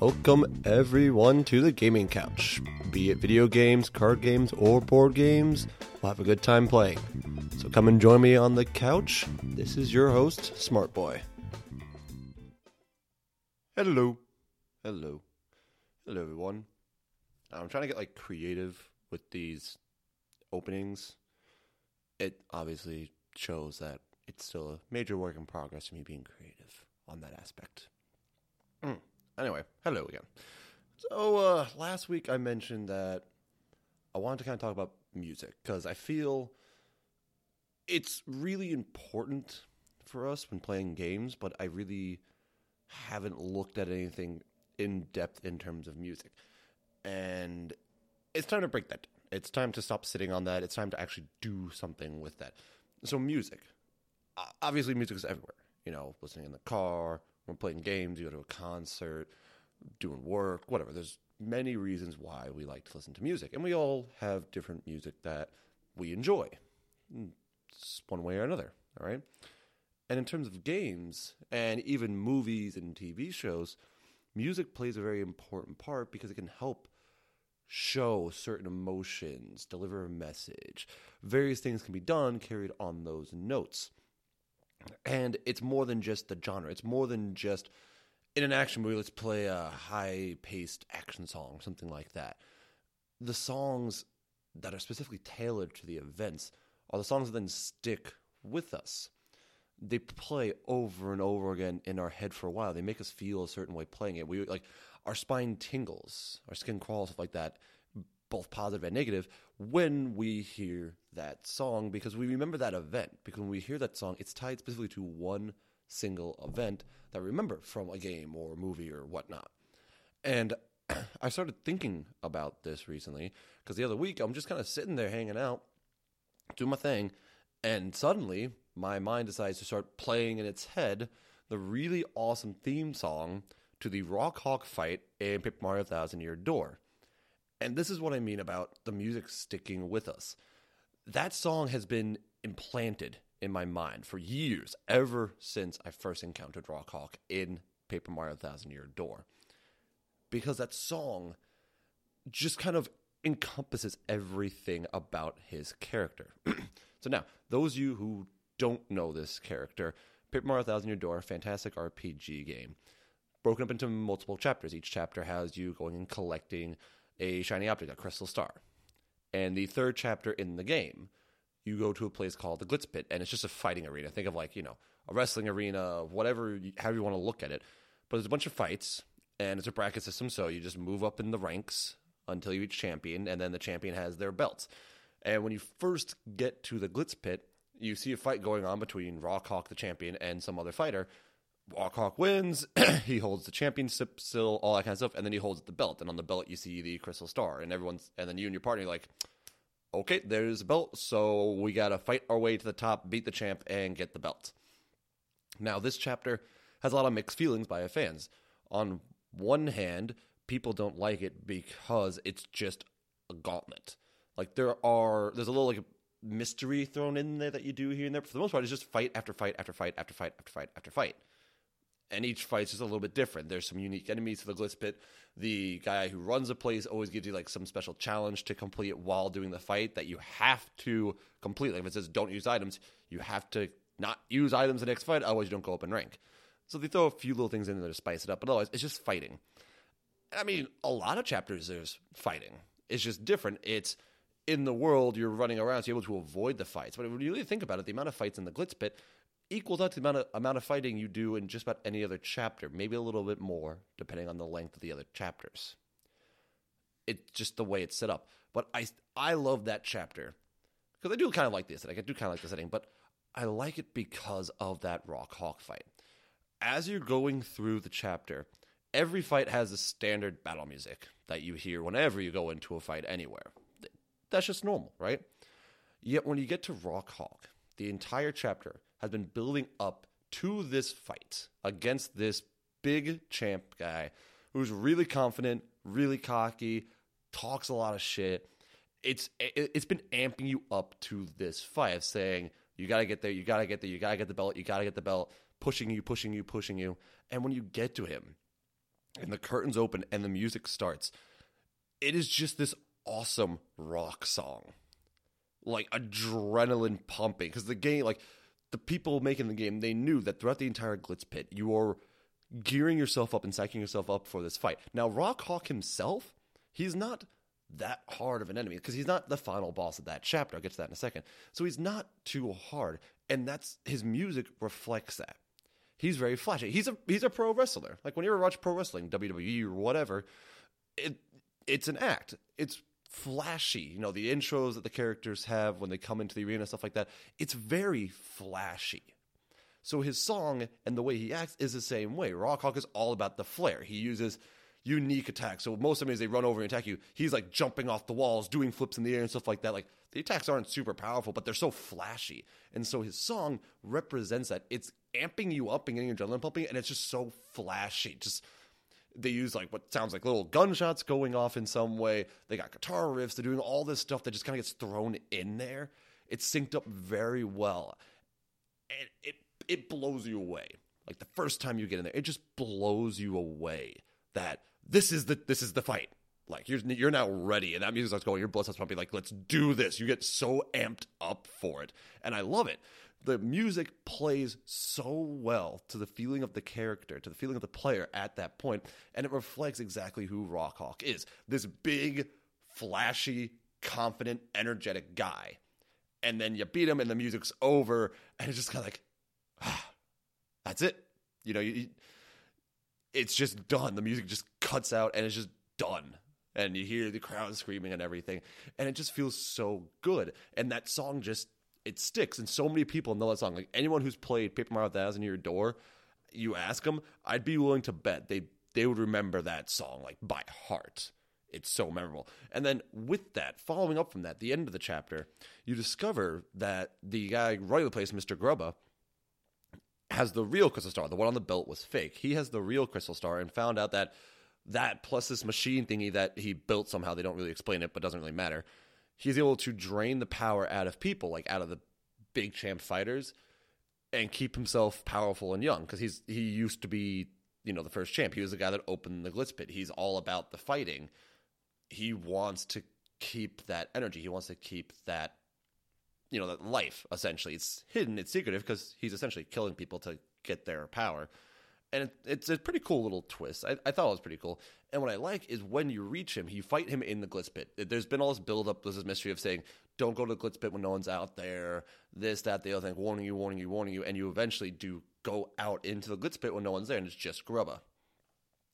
Welcome everyone to the gaming couch. Be it video games, card games, or board games, we'll have a good time playing. So come and join me on the couch. This is your host, Smart Boy. Hello. Hello. Hello everyone. I'm trying to get like creative with these openings. It obviously shows that it's still a major work in progress for me being creative on that aspect. Mm. Anyway, hello again. So uh, last week I mentioned that I wanted to kind of talk about music because I feel it's really important for us when playing games, but I really haven't looked at anything in depth in terms of music. And it's time to break that down. It's time to stop sitting on that. It's time to actually do something with that. So, music. Obviously, music is everywhere. You know, listening in the car, playing games, you go to a concert, doing work, whatever. There's many reasons why we like to listen to music. And we all have different music that we enjoy, hmm, it's one way or another. All right. And in terms of games and even movies and TV shows, music plays a very important part because it can help show certain emotions, deliver a message. Various things can be done carried on those notes. And it's more than just the genre. It's more than just in an action movie, let's play a high paced action song, something like that. The songs that are specifically tailored to the events are the songs that then stick with us. They play over and over again in our head for a while. They make us feel a certain way playing it. We like our spine tingles, our skin crawls, stuff like that, both positive and negative, when we hear that song because we remember that event. Because when we hear that song, it's tied specifically to one single event that we remember from a game or movie or whatnot. And I started thinking about this recently because the other week I'm just kind of sitting there hanging out, doing my thing, and suddenly my mind decides to start playing in its head the really awesome theme song to the Rawk Hawk fight in Paper Mario Thousand Year Door. And this is what I mean about the music sticking with us. That song has been implanted in my mind for years, ever since I first encountered Rawk Hawk in Paper Mario Thousand Year Door. Because that song just kind of encompasses everything about his character. so now, those of you who don't know this character, Paper Mario Thousand Year Door, fantastic RPG game broken up into multiple chapters. Each chapter has you going and collecting a shiny object, a crystal star. And the third chapter in the game, you go to a place called the Glitz Pit, and it's just a fighting arena. Think of like, you know, a wrestling arena, whatever, however you want to look at it. But there's a bunch of fights, and it's a bracket system, so you just move up in the ranks until you reach champion, and then the champion has their belts. And when you first get to the Glitz Pit, you see a fight going on between Rawk Hawk, the champion, and some other fighter Rawk Hawk wins. he holds the championship still, all that kind of stuff, and then he holds the belt. And on the belt, you see the crystal star, and everyone's, and then you and your partner, like, okay, there's a belt, so we gotta fight our way to the top, beat the champ, and get the belt. Now, this chapter has a lot of mixed feelings by fans. On one hand, people don't like it because it's just a gauntlet. Like there are, there's a little like mystery thrown in there that you do here and there. But for the most part, it's just fight after fight after fight after fight after fight after fight and each fight's just a little bit different. There's some unique enemies to the Glitz Pit. The guy who runs the place always gives you like some special challenge to complete while doing the fight that you have to complete. Like if it says don't use items, you have to not use items the next fight, otherwise you don't go up in rank. So they throw a few little things in there to spice it up, but otherwise it's just fighting. I mean, a lot of chapters there's fighting. It's just different. It's in the world you're running around, so you're able to avoid the fights. But when you really think about it, the amount of fights in the Glitz Pit equals out to the amount of, amount of fighting you do in just about any other chapter, maybe a little bit more, depending on the length of the other chapters. It's just the way it's set up. But I, I love that chapter because I do kind of like the setting. I do kind of like the setting, but I like it because of that Rawk Hawk fight. As you're going through the chapter, every fight has a standard battle music that you hear whenever you go into a fight anywhere. That's just normal, right? Yet when you get to Rawk Hawk, the entire chapter has been building up to this fight against this big champ guy who's really confident, really cocky, talks a lot of shit. It's it's been amping you up to this fight, saying you gotta get there, you gotta get there, you gotta get the belt, you gotta get the belt, pushing you, pushing you, pushing you. And when you get to him, and the curtains open and the music starts, it is just this awesome rock song. Like adrenaline pumping. Because the game, like the people making the game, they knew that throughout the entire Glitz Pit, you are gearing yourself up and psyching yourself up for this fight. Now, Rawk Hawk himself, he's not that hard of an enemy because he's not the final boss of that chapter. I'll get to that in a second. So he's not too hard, and that's his music reflects that. He's very flashy. He's a he's a pro wrestler. Like when you ever watch pro wrestling, WWE or whatever, it it's an act. It's flashy. You know, the intros that the characters have when they come into the arena, stuff like that. It's very flashy. So his song and the way he acts is the same way. Rawk Hawk is all about the flair. He uses unique attacks. So most enemies they run over and attack you, he's like jumping off the walls, doing flips in the air and stuff like that. Like the attacks aren't super powerful, but they're so flashy. And so his song represents that. It's amping you up and getting adrenaline pumping, and it's just so flashy. Just they use like what sounds like little gunshots going off in some way. They got guitar riffs. They're doing all this stuff that just kind of gets thrown in there. It's synced up very well, and it it blows you away. Like the first time you get in there, it just blows you away that this is the this is the fight. Like you're you're now ready, and that music starts going. Your blood starts pumping. Like let's do this. You get so amped up for it, and I love it. The music plays so well to the feeling of the character, to the feeling of the player at that point, and it reflects exactly who Rawk Hawk is. This big, flashy, confident, energetic guy. And then you beat him, and the music's over, and it's just kind of like, ah, that's it. You know, you, it's just done. The music just cuts out, and it's just done and you hear the crowd screaming and everything and it just feels so good and that song just it sticks. And so many people know that song. Like anyone who's played paper mario thousand year door you ask them i'd be willing to bet they they would remember that song like by heart. It's so memorable. And then with that following up from that the end of the chapter you discover that the guy running the place mr grubba has the real crystal star. The one on the belt was fake. He has the real crystal star and found out that that plus this machine thingy that he built somehow they don't really explain it but doesn't really matter he's able to drain the power out of people like out of the big champ fighters and keep himself powerful and young because he's he used to be you know the first champ. He was the guy that opened the glitz pit. He's all about the fighting. He wants to keep that energy. He wants to keep that you know that life essentially. It's hidden. It's secretive because he's essentially killing people to get their power and it's a pretty cool little twist. I, I, thought it was pretty cool. And what I like is when you reach him, you fight him in the Glitz Pit. There's been all this build up, there's this mystery of saying, don't go to the Glitz Pit when no one's out there, this, that, the other thing, warning you, warning you, warning you. And you eventually do go out into the Glitz Pit when no one's there, and it's just Grubba.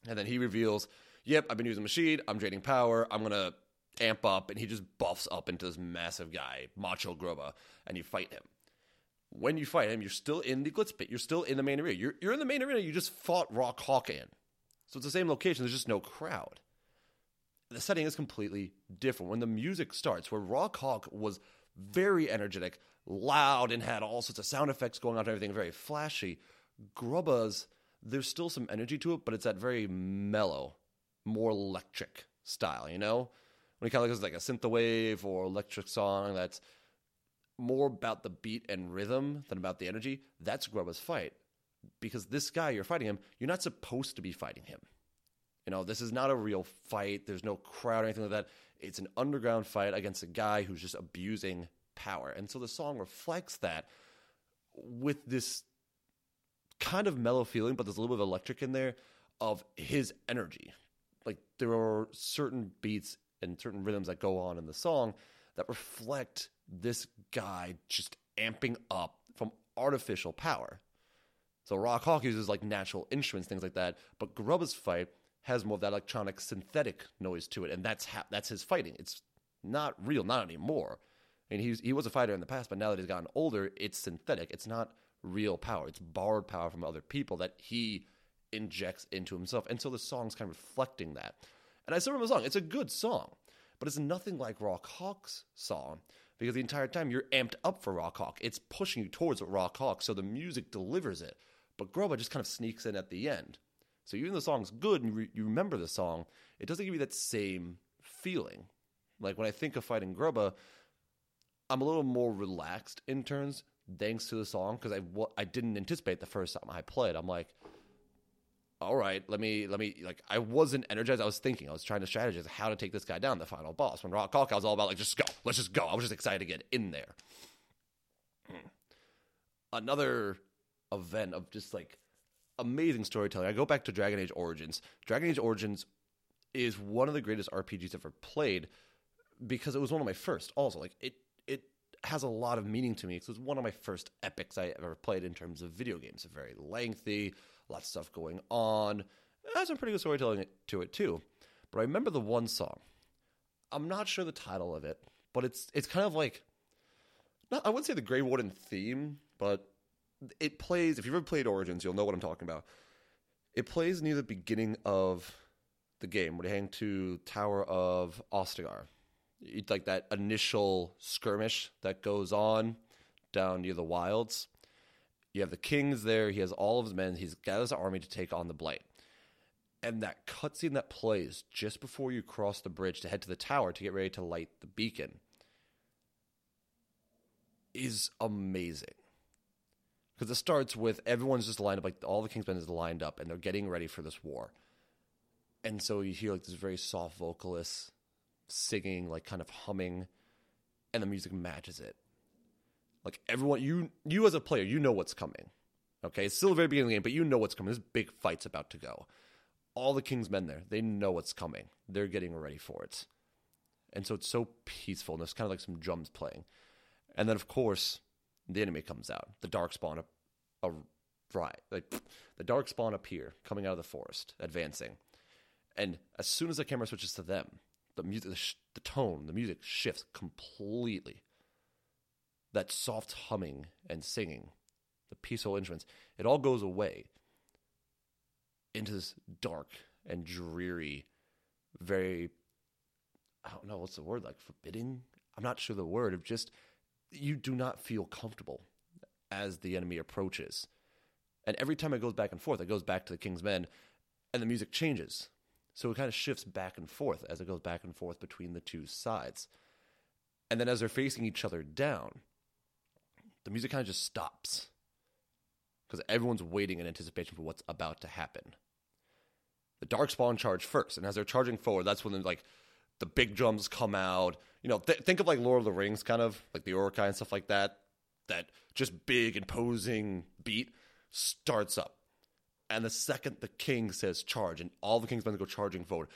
And then he reveals, yep, I've been using machine, I'm draining power, I'm to amp up, and he just buffs up into this massive guy, Macho Grubba, and you fight him when you fight him, you're still in the Glitz Pit. You're still in the main arena. You're, you're in the main arena. You just fought Rawk Hawk in. So it's the same location. There's just no crowd. The setting is completely different. When the music starts, where Rawk Hawk was very energetic, loud, and had all sorts of sound effects going on and everything, very flashy, Grubba's, there's still some energy to it, but it's that very mellow, more electric style, you know? When he kind of looks like a synthwave or electric song that's more about the beat and rhythm than about the energy, that's Grubba's fight. Because this guy, you're fighting him, you're not supposed to be fighting him. You know, this is not a real fight. There's no crowd or anything like that. It's an underground fight against a guy who's just abusing power. And so the song reflects that with this kind of mellow feeling, but there's a little bit of electric in there of his energy. Like there are certain beats and certain rhythms that go on in the song that reflect this guy just amping up from artificial power. So Rawk Hawk uses like natural instruments, things like that, but Grubba's fight has more of that electronic synthetic noise to it, and that's ha- that's his fighting. It's not real, not anymore. Mean, he's, he was a fighter in the past, but now that he's gotten older, it's synthetic. It's not real power. It's borrowed power from other people that he injects into himself. And so the song's kind of reflecting that. And I still remember the song. It's a good song, but it's nothing like Rawk Hawk's song because the entire time you're amped up for Rawk Hawk. It's pushing you towards Rawk Hawk, so the music delivers it. But Grubba just kind of sneaks in at the end. So even though the song's good and re- you remember the song, it doesn't give you that same feeling. Like when I think of fighting Grubba, I'm a little more relaxed in turns thanks to the song because I, I didn't anticipate the first time I played. I'm like, all right, let me let me like I wasn't energized. I was thinking, I was trying to strategize how to take this guy down, the final boss. When Rawk Hawk, I was all about like just go, let's just go. I was just excited to get in there. Hmm. Another event of just like amazing storytelling. I go back to Dragon Age Origins. Dragon Age Origins is one of the greatest RPGs ever played because it was one of my first. Also, like it it has a lot of meaning to me because it was one of my first epics I ever played in terms of video games. It's very lengthy, lots of stuff going on. It has some pretty good storytelling to it too. But I remember the one song. I'm not sure the title of it, but it's it's kind of like not I wouldn't say the Grey Warden theme, but it plays. If you've ever played Origins, you'll know what I'm talking about. It plays near the beginning of the game when you hang to Tower of Ostagar. It's like that initial skirmish that goes on down near the wilds. You have the king's there. He has all of his men. He's got his army to take on the blight. And that cutscene that plays just before you cross the bridge to head to the tower to get ready to light the beacon is amazing. Because it starts with everyone's just lined up, like all the Kingsmen is lined up, and they're getting ready for this war. And so you hear like this very soft vocalist singing, like kind of humming, and the music matches it. Like everyone, you you as a player, you know what's coming. Okay, it's still the very beginning of the game, but you know what's coming. This big fight's about to go. All the king's men there, they know what's coming. They're getting ready for it, and so it's so peaceful. And there's kind of like some drums playing, and then of course the enemy comes out. The dark spawn, a, a right, like the dark spawn appear coming out of the forest, advancing, and as soon as the camera switches to them, the music, the, sh- the tone, the music shifts completely. That soft humming and singing, the peaceful instruments, it all goes away into this dark and dreary, very, I don't know what's the word, like forbidding? I'm not sure the word of just, you do not feel comfortable as the enemy approaches. And every time it goes back and forth, it goes back to the king's men, and the music changes. So it kind of shifts back and forth as it goes back and forth between the two sides. And then as they're facing each other down, the music kind of just stops because everyone's waiting in anticipation for what's about to happen. The Darkspawn charge first, and as they're charging forward, that's when like the big drums come out. You know, th- think of like Lord of the Rings, kind of like the Uruk-hai and stuff like that. That just big imposing beat starts up and the second the king says charge, and all the king's men go charging forward,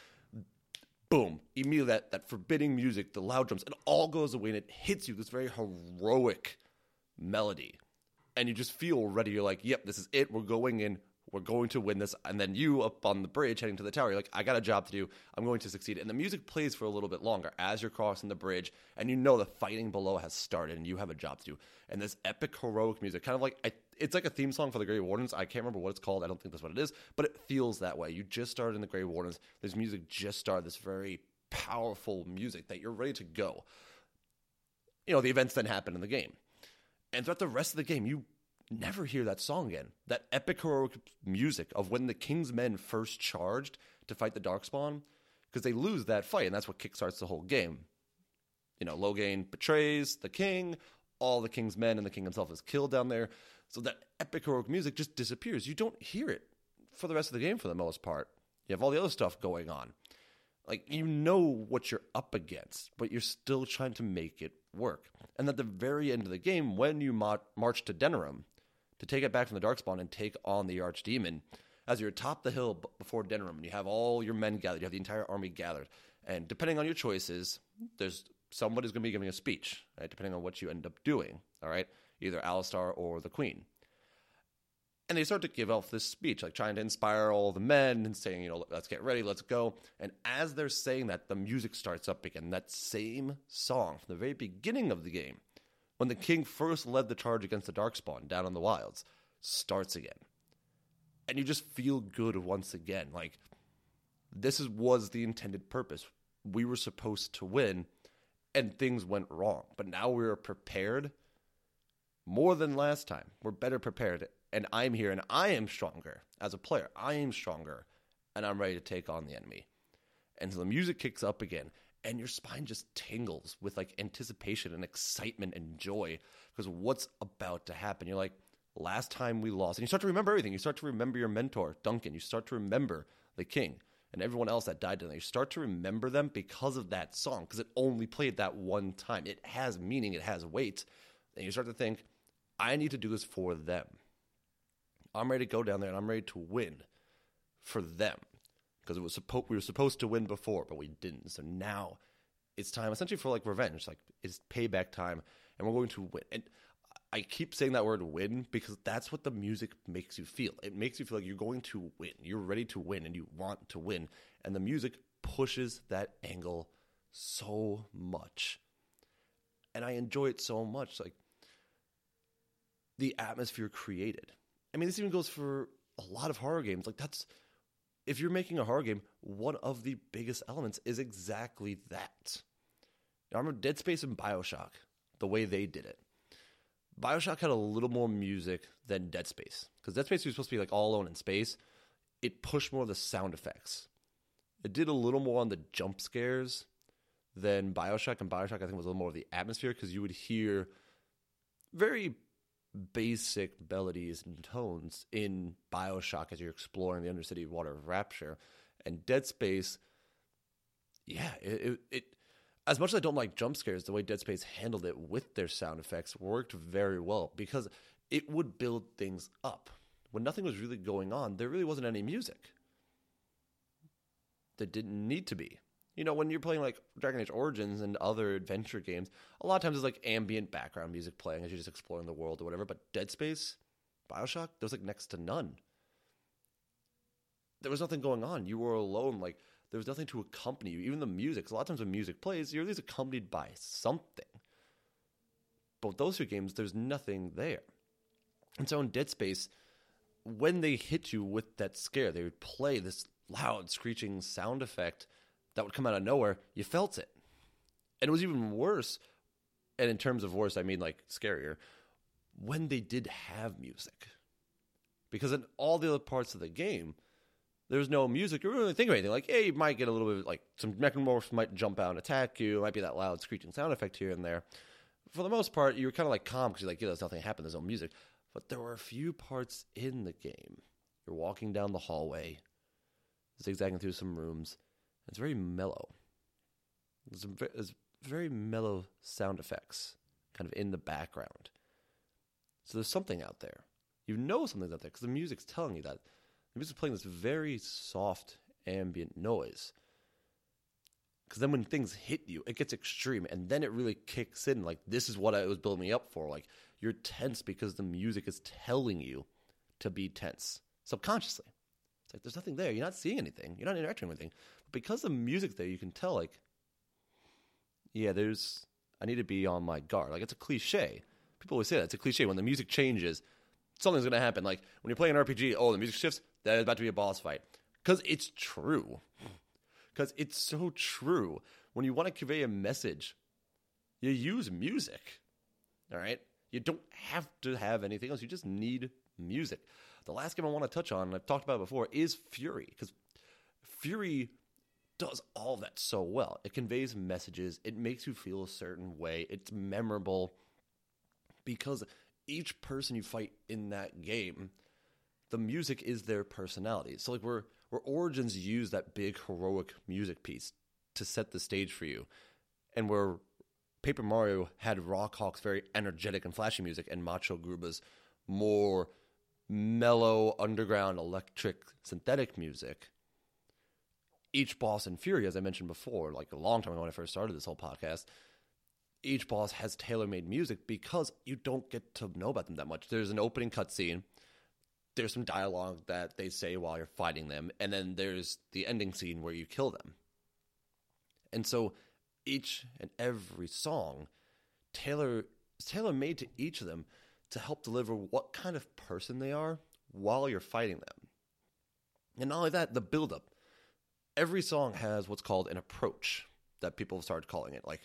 boom, immediately that, that forbidding music, the loud drums, it all goes away and it hits you this very heroic melody. And you just feel ready. You're like, yep, this is it. We're going in. We're going to win this. And then you up on the bridge heading to the tower, you're like, I got a job to do. I'm going to succeed. And the music plays for a little bit longer as you're crossing the bridge. And you know the fighting below has started and you have a job to do. And this epic, heroic music, kind of like, I it's like a theme song for the Grey Wardens. I can't remember what it's called. I don't think that's what it is, but it feels that way. You just started in the Grey Wardens. This music just started. This very powerful music that you're ready to go. You know, the events then happen in the game, and throughout the rest of the game, you never hear that song again. That epic heroic music of when the King's men first charged to fight the Darkspawn, because they lose that fight, and that's what kickstarts the whole game. You know, Loghain betrays the king. All the king's men and the king himself is killed down there. So that epic heroic music just disappears. You don't hear it for the rest of the game for the most part. You have all the other stuff going on. Like you know what you're up against, but you're still trying to make it work. And at the very end of the game, when you ma- march to Denerim to take it back from the Darkspawn and take on the Archdemon, as you're atop the hill before Denerim and you have all your men gathered, you have the entire army gathered, and depending on your choices, there's somebody's going to be giving a speech, right? Depending on what you end up doing, all right? either Alistair or the Queen. And they start to give off this speech, like trying to inspire all the men and saying, you know, let's get ready, let's go. And as they're saying that, the music starts up again. That same song from the very beginning of the game, when the king first led the charge against the Darkspawn down in the wilds, starts again. And you just feel good once again. Like, this is, was the intended purpose. We were supposed to win, and things went wrong. But now we're prepared more than last time. We're better prepared. And I'm here and I am stronger as a player. I am stronger and I'm ready to take on the enemy. And so the music kicks up again and your spine just tingles with like anticipation and excitement and joy because what's about to happen. You're like, last time we lost. And you start to remember everything. You start to remember your mentor, Duncan. You start to remember the king and everyone else that died tonight. You start to remember them because of that song, because it only played that one time. It has meaning, it has weight. And you start to think, I need to do this for them. I'm ready to go down there and I'm ready to win for them. Because it was we were supposed to win before, but we didn't. So now it's time essentially for like revenge. Like it's payback time and we're going to win. And I keep saying that word win because that's what the music makes you feel. It makes you feel like you're going to win. You're ready to win and you want to win. And the music pushes that angle so much. And I enjoy it so much. Like the atmosphere created. I mean, this even goes for a lot of horror games. Like that's if you're making a horror game, one of the biggest elements is exactly that. Now, I remember Dead Space and Bioshock, the way they did it Bioshock had a little more music than Dead Space because Dead Space was supposed to be like all alone in space. It pushed more of the sound effects. It did a little more on the jump scares than Bioshock, and Bioshock I think was a little more of the atmosphere because you would hear very basic melodies and tones in Bioshock as you're exploring the Undercity Water of Rapture, and Dead Space. Yeah, it, it, it as much as I don't like jump scares, the way Dead Space handled it with their sound effects worked very well because it would build things up. When nothing was really going on, there really wasn't any music. There didn't need to be. You know, when you're playing like Dragon Age Origins and other adventure games, a lot of times it's like ambient background music playing as you're just exploring the world or whatever. But Dead Space, Bioshock, there's like next to none. There was nothing going on. You were alone. Like there was nothing to accompany you. Even the music. A lot of times when music plays, you're at least accompanied by something. But those two games, there's nothing there. And so in Dead Space, when they hit you with that scare, they would play this loud screeching sound effect that would come out of nowhere. You felt it. And it was even worse. And in terms of worse, I mean like scarier, when they did have music. Because in all the other parts of the game, there's no music, you really think of anything. Like, hey, you might get a little bit like some necromorphs might jump out and attack you. It might be that loud screeching sound effect here and there. For the most part, you're kind of like calm because you're like, yeah, there's nothing happened. There's no music. But there were a few parts in the game. You're walking down the hallway, zigzagging through some rooms. It's very mellow. There's, there's very mellow sound effects kind of in the background. So there's something out there. You know something's out there because the music's telling you that. The music's playing this very soft ambient noise. Because then when things hit you, it gets extreme, and then it really kicks in. Like this is what I was building me up for. Like you're tense because the music is telling you to be tense subconsciously. It's like there's nothing there. You're not seeing anything. You're not interacting with anything. Because the music's there, you can tell. Like, yeah, there's. I need to be on my guard. Like it's a cliche. People always say that it's a cliche. When the music changes, something's to happen. Like when you play an RPG, oh, the music shifts that is about to be a boss fight. Because it's true. Because it's so true. When you want to convey a message, you use music. All right? You don't have to have anything else. You just need music. The last game I want to touch on, and I've talked about it before, is Furi. Because Furi does all that so well. It conveys messages, it makes you feel a certain way, it's memorable. Because each person you fight in that game the music is their personality. So like where where Origins use that big heroic music piece to set the stage for you, and where Paper Mario had Rawk-Hawk's very energetic and flashy music, and Macho Grubba's more mellow, underground, electric, synthetic music. Each boss in Furi, as I mentioned before, like a long time ago when I first started this whole podcast, each boss has tailor made music because you don't get to know about them that much. There's an opening cutscene there's some dialogue that they say while you're fighting them, and then there's the ending scene where you kill them. And so each and every song tailor tailor made to each of them to help deliver what kind of person they are while you're fighting them. And not only that, the build up. Every song has what's called an approach that people have started calling it. Like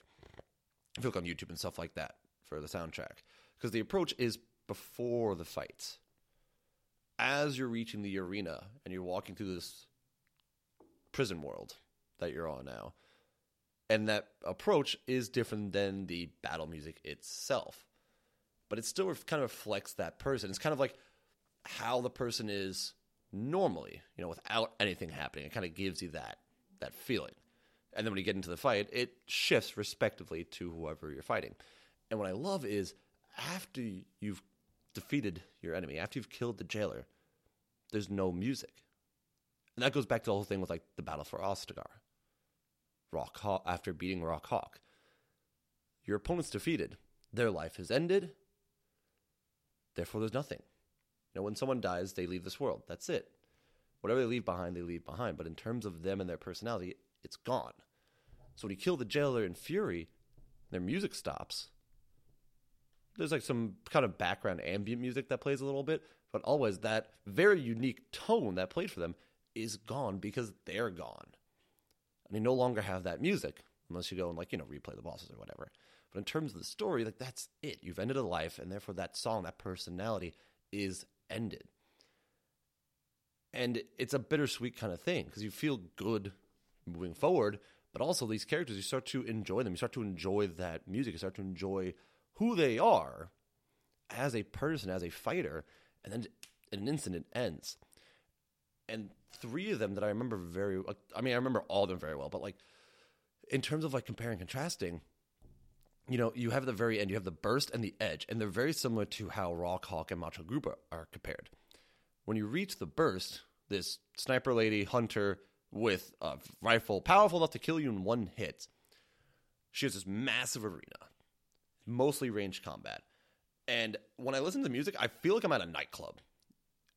if you look on YouTube and stuff like that for the soundtrack. Because the approach is before the fights as you're reaching the arena and you're walking through this prison world that you're on now, and that approach is different than the battle music itself. but it still kind of reflects that person. It's kind of like how the person is normally, you know, without anything happening. It kind of gives you that that feeling. And then when you get into the fight, it shifts respectively to whoever you're fighting. And what I love is after you've defeated your enemy, after you've killed the jailer, there's no music. And that goes back to the whole thing with like the battle for Ostagar. Rawk Hawk, after beating Rawk Hawk, your opponent's defeated. Their life has ended. Therefore, there's nothing. You know, when someone dies, they leave this world. That's it. Whatever they leave behind, they leave behind. But in terms of them and their personality, it's gone. So when you kill the jailer in Furi, their music stops. There's like some kind of background ambient music that plays a little bit, but always that very unique tone that played for them is gone because they're gone. And they no longer have that music unless you go and like, you know, replay the bosses or whatever. But in terms of the story, like that's it. You've ended a life and therefore that song, that personality is ended. And it's a bittersweet kind of thing because you feel good moving forward, but also these characters, you start to enjoy them. You start to enjoy that music. You start to enjoy who they are as a person, as a fighter, and then in an instant it ends. And three of them that I remember very, I mean, I remember all of them very well, but like in terms of like comparing contrasting, you know, you have the very end, you have the burst and the edge, and they're very similar to how Rawk Hawk and Macho Grubba are compared. When you reach the burst, this sniper lady hunter with a rifle powerful enough to kill you in one hit, she has this massive arena, mostly ranged combat. And when I listen to the music, I feel like I'm at a nightclub.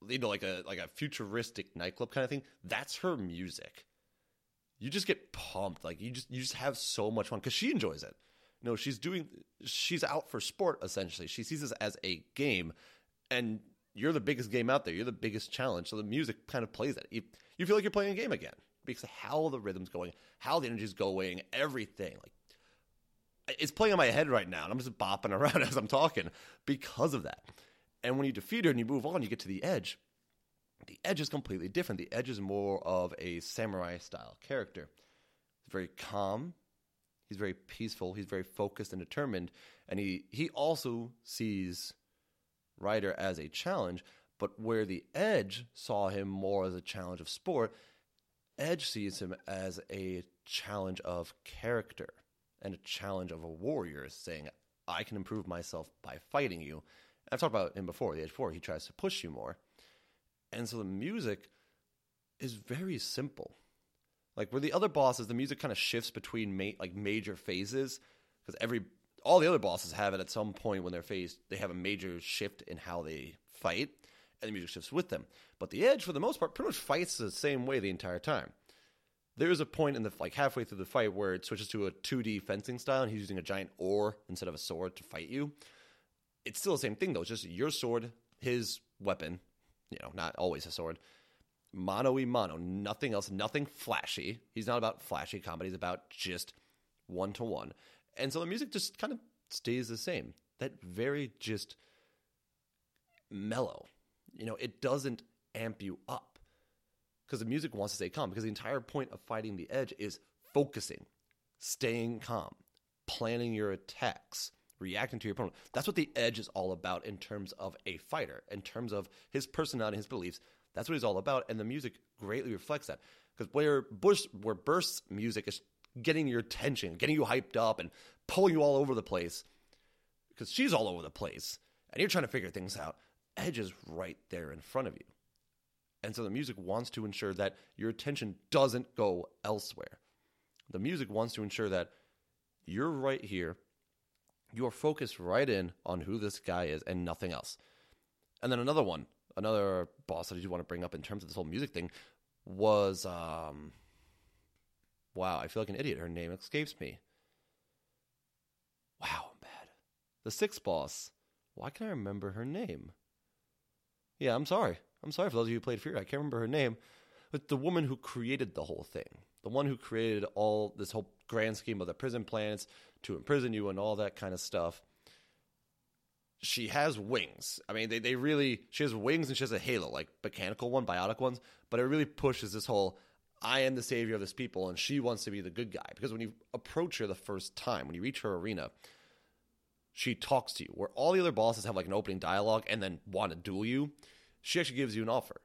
You know, like a like a futuristic nightclub kind of thing. That's her music. You just get pumped. Like you just you just have so much fun because she enjoys it. No, she's doing. She's out for sport essentially. She sees this as a game, and you're the biggest game out there. You're the biggest challenge. So the music kind of plays that. You, you feel like you're playing a game again because of how the rhythm's going, how the energy's going, everything. Like it's playing in my head right now, and I'm just bopping around as I'm talking because of that. And when you defeat her and you move on, you get to the edge. The edge is completely different. The edge is more of a samurai style character. It's very calm, He's very peaceful. He's very focused and determined, and he he also sees Ryder as a challenge. But where the Edge saw him more as a challenge of sport, Edge sees him as a challenge of character and a challenge of a warrior, saying, "I can improve myself by fighting you." I've talked about him before. The Edge Four, he tries to push you more, and so the music is very simple. Like where the other bosses, the music kind of shifts between ma- like major phases because every all the other bosses have it at some point when they're faced. They have a major shift in how they fight, and the music shifts with them. But the Edge, for the most part, pretty much fights the same way the entire time. There is a point in the like halfway through the fight where it switches to a 2D fencing style, and he's using a giant oar instead of a sword to fight you. It's still the same thing though. It's just your sword, his weapon. You know, not always a sword mono e mono, nothing else, nothing flashy. He's not about flashy comedy, he's about just one to one. And so the music just kind of stays the same. That very just mellow. You know, it doesn't amp you up because the music wants to stay calm. Because the entire point of fighting the edge is focusing, staying calm, planning your attacks, reacting to your opponent. That's what the edge is all about in terms of a fighter, in terms of his personality, his beliefs. That's what he's all about, and the music greatly reflects that. Because where Bush, where Burst's music is getting your attention, getting you hyped up, and pulling you all over the place, because she's all over the place, and you're trying to figure things out. Edge is right there in front of you, and so the music wants to ensure that your attention doesn't go elsewhere. The music wants to ensure that you're right here, you're focused right in on who this guy is and nothing else. And then another one another boss that I do want to bring up in terms of this whole music thing was um wow, I feel like an idiot. Her name escapes me. Wow, I'm bad. The sixth boss. Why can't I remember her name? Yeah, I'm sorry. I'm sorry for those of you who played Furi. I can't remember her name. But the woman who created the whole thing, the one who created all this whole grand scheme of the prison plans to imprison you and all that kind of stuff she has wings. I mean, they, they really, she has wings and she has a halo, like mechanical one, biotic ones, but it really pushes this whole, I am the savior of this people, and she wants to be the good guy. Because when you approach her the first time, when you reach her arena, she talks to you. Where all the other bosses have like an opening dialogue and then want to duel you, she actually gives you an offer.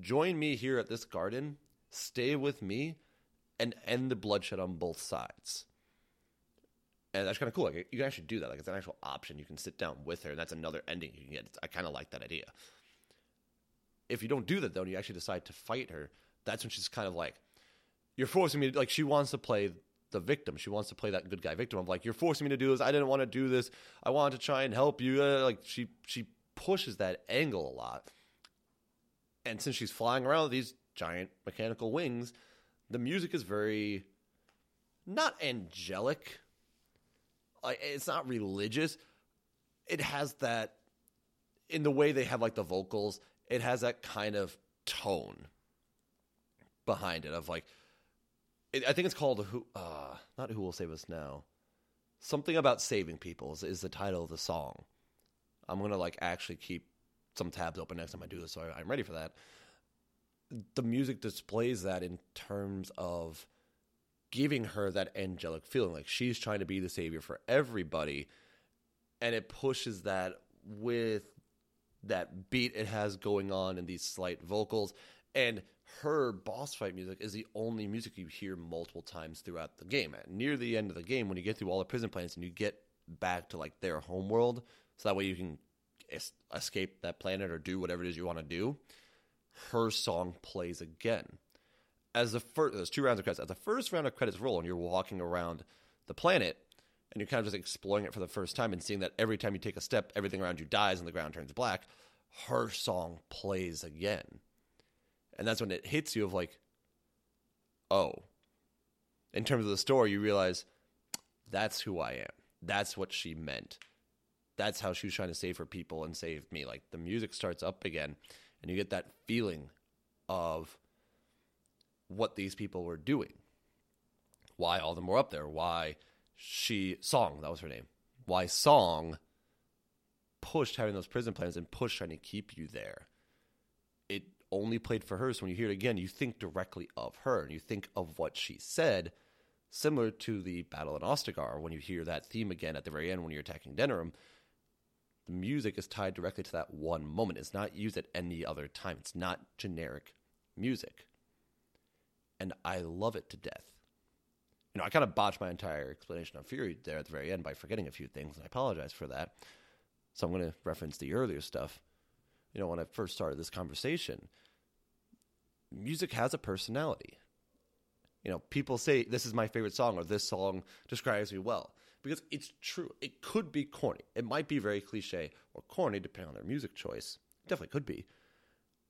Join me here at this garden, stay with me, and end the bloodshed on both sides. And that's kind of cool. Like you can actually do that. Like it's an actual option. You can sit down with her, and that's another ending you can get. I kind of like that idea. If you don't do that though, and you actually decide to fight her, that's when she's kind of like, "You're forcing me." To, like she wants to play the victim. She wants to play that good guy victim of like, "You're forcing me to do this. I didn't want to do this. I wanted to try and help you." Uh, like she she pushes that angle a lot. And since she's flying around with these giant mechanical wings, the music is very not angelic like it's not religious. It has that in the way they have like the vocals, it has that kind of tone behind it of like it, I think it's called who uh not who will save us now. Something about saving people is, is the title of the song. I'm going to like actually keep some tabs open next time I do this so I, I'm ready for that. The music displays that in terms of giving her that angelic feeling like she's trying to be the savior for everybody and it pushes that with that beat it has going on and these slight vocals. And her boss fight music is the only music you hear multiple times throughout the game. At near the end of the game when you get through all the prison planets and you get back to like their home world so that way you can es- escape that planet or do whatever it is you want to do her song plays again as the first, there's two rounds of credits. As the first round of credits roll, and you're walking around the planet, and you're kind of just exploring it for the first time, and seeing that every time you take a step, everything around you dies and the ground turns black. Her song plays again, and that's when it hits you of like, oh. In terms of the story, you realize that's who I am. That's what she meant. That's how she was trying to save her people and save me. Like the music starts up again, and you get that feeling of what these people were doing. Why all them were up there. Why she, Song, that was her name. Why Song pushed having those prison plans and pushed trying to keep you there. It only played for her. So when you hear it again, you think directly of her and you think of what she said, similar to the Battle in Ostagar. When you hear that theme again at the very end when you're attacking Denerim, the music is tied directly to that one moment. It's not used at any other time. It's not generic music and I love it to death. You know, I kind of botched my entire explanation of Furi there at the very end by forgetting a few things, and I apologize for that. So I'm going to reference the earlier stuff. You know, when I first started this conversation, music has a personality. You know, people say this is my favorite song or this song describes me well because it's true. It could be corny. It might be very cliche or corny depending on their music choice. It definitely could be.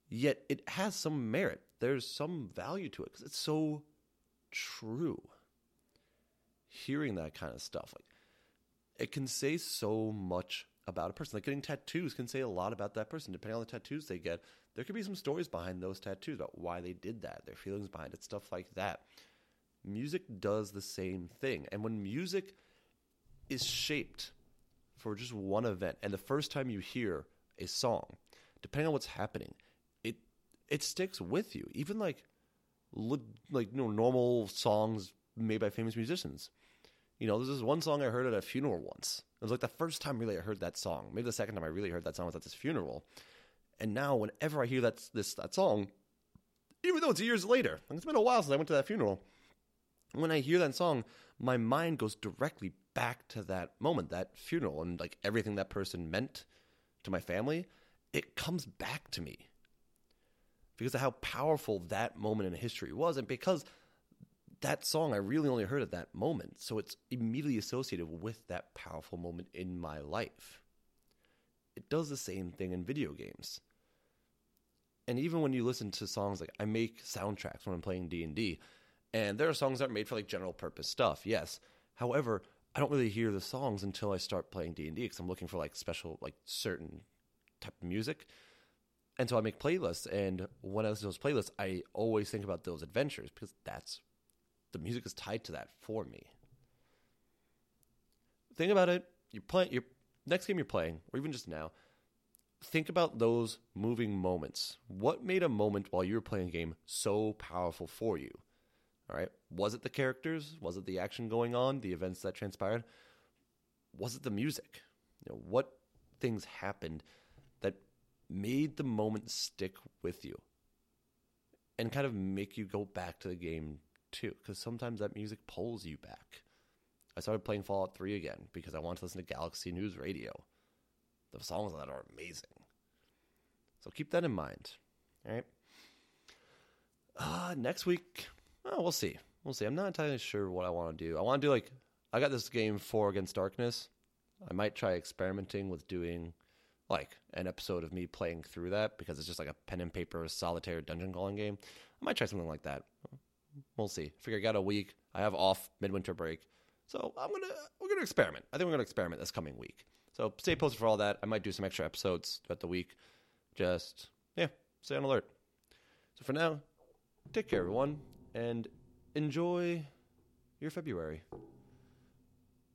Yet it has some merit there's some value to it because it's so true. Hearing that kind of stuff, like it can say so much about a person. Like getting tattoos can say a lot about that person. Depending on the tattoos they get, there could be some stories behind those tattoos about why they did that, their feelings behind it, stuff like that. Music does the same thing. And when music is shaped for just one event, and the first time you hear a song, depending on what's happening, it sticks with you. Even like like you know normal songs made by famous musicians. You know, there's this one song I heard at a funeral once. It was like the first time really I heard that song. Maybe the second time I really heard that song was at this funeral. And now whenever I hear that this that song, even though it's years later, it's been a while since I went to that funeral, when I hear that song, my mind goes directly back to that moment, that funeral, and like everything that person meant to my family. It comes back to me because of how powerful that moment in history was, and because that song I really only heard at that moment. So it's immediately associated with that powerful moment in my life. It does the same thing in video games. And even when you listen to songs like I make soundtracks when I'm playing D&D, and there are songs that are made for like general purpose stuff. Yes. However, I don't really hear the songs until I start playing D&D cuz I'm looking for like special like certain type of music and so I make playlists, and when I listen to those playlists, I always think about those adventures because that's the music is tied to that for me. Think about it. You play your next game you're playing, or even just now. Think about those moving moments. What made a moment while you were playing a game so powerful for you? All right. Was it the characters? Was it the action going on? The events that transpired? was it the music? You know, what things happened made the moment stick with you and kind of make you go back to the game too? Because sometimes that music pulls you back. I started playing Fallout 3 again because I wanted to listen to Galaxy News Radio. The songs on that are amazing. So keep that in mind. All right. Uh, next week, oh, we'll see. We'll see. I'm not entirely sure what I want to do. I want to do like I got this game Four Against Darkness. I might try experimenting with doing like an episode of me playing through that because it's just like a pen and paper solitaire dungeon crawling game. I might try something like that. We'll see. I figure I got a week. I have off midwinter break. So I'm gonna we're gonna experiment. I think we're gonna experiment this coming week. So stay posted for all that. I might do some extra episodes throughout the week. Just yeah, stay on alert. So for now, take care everyone and enjoy your February.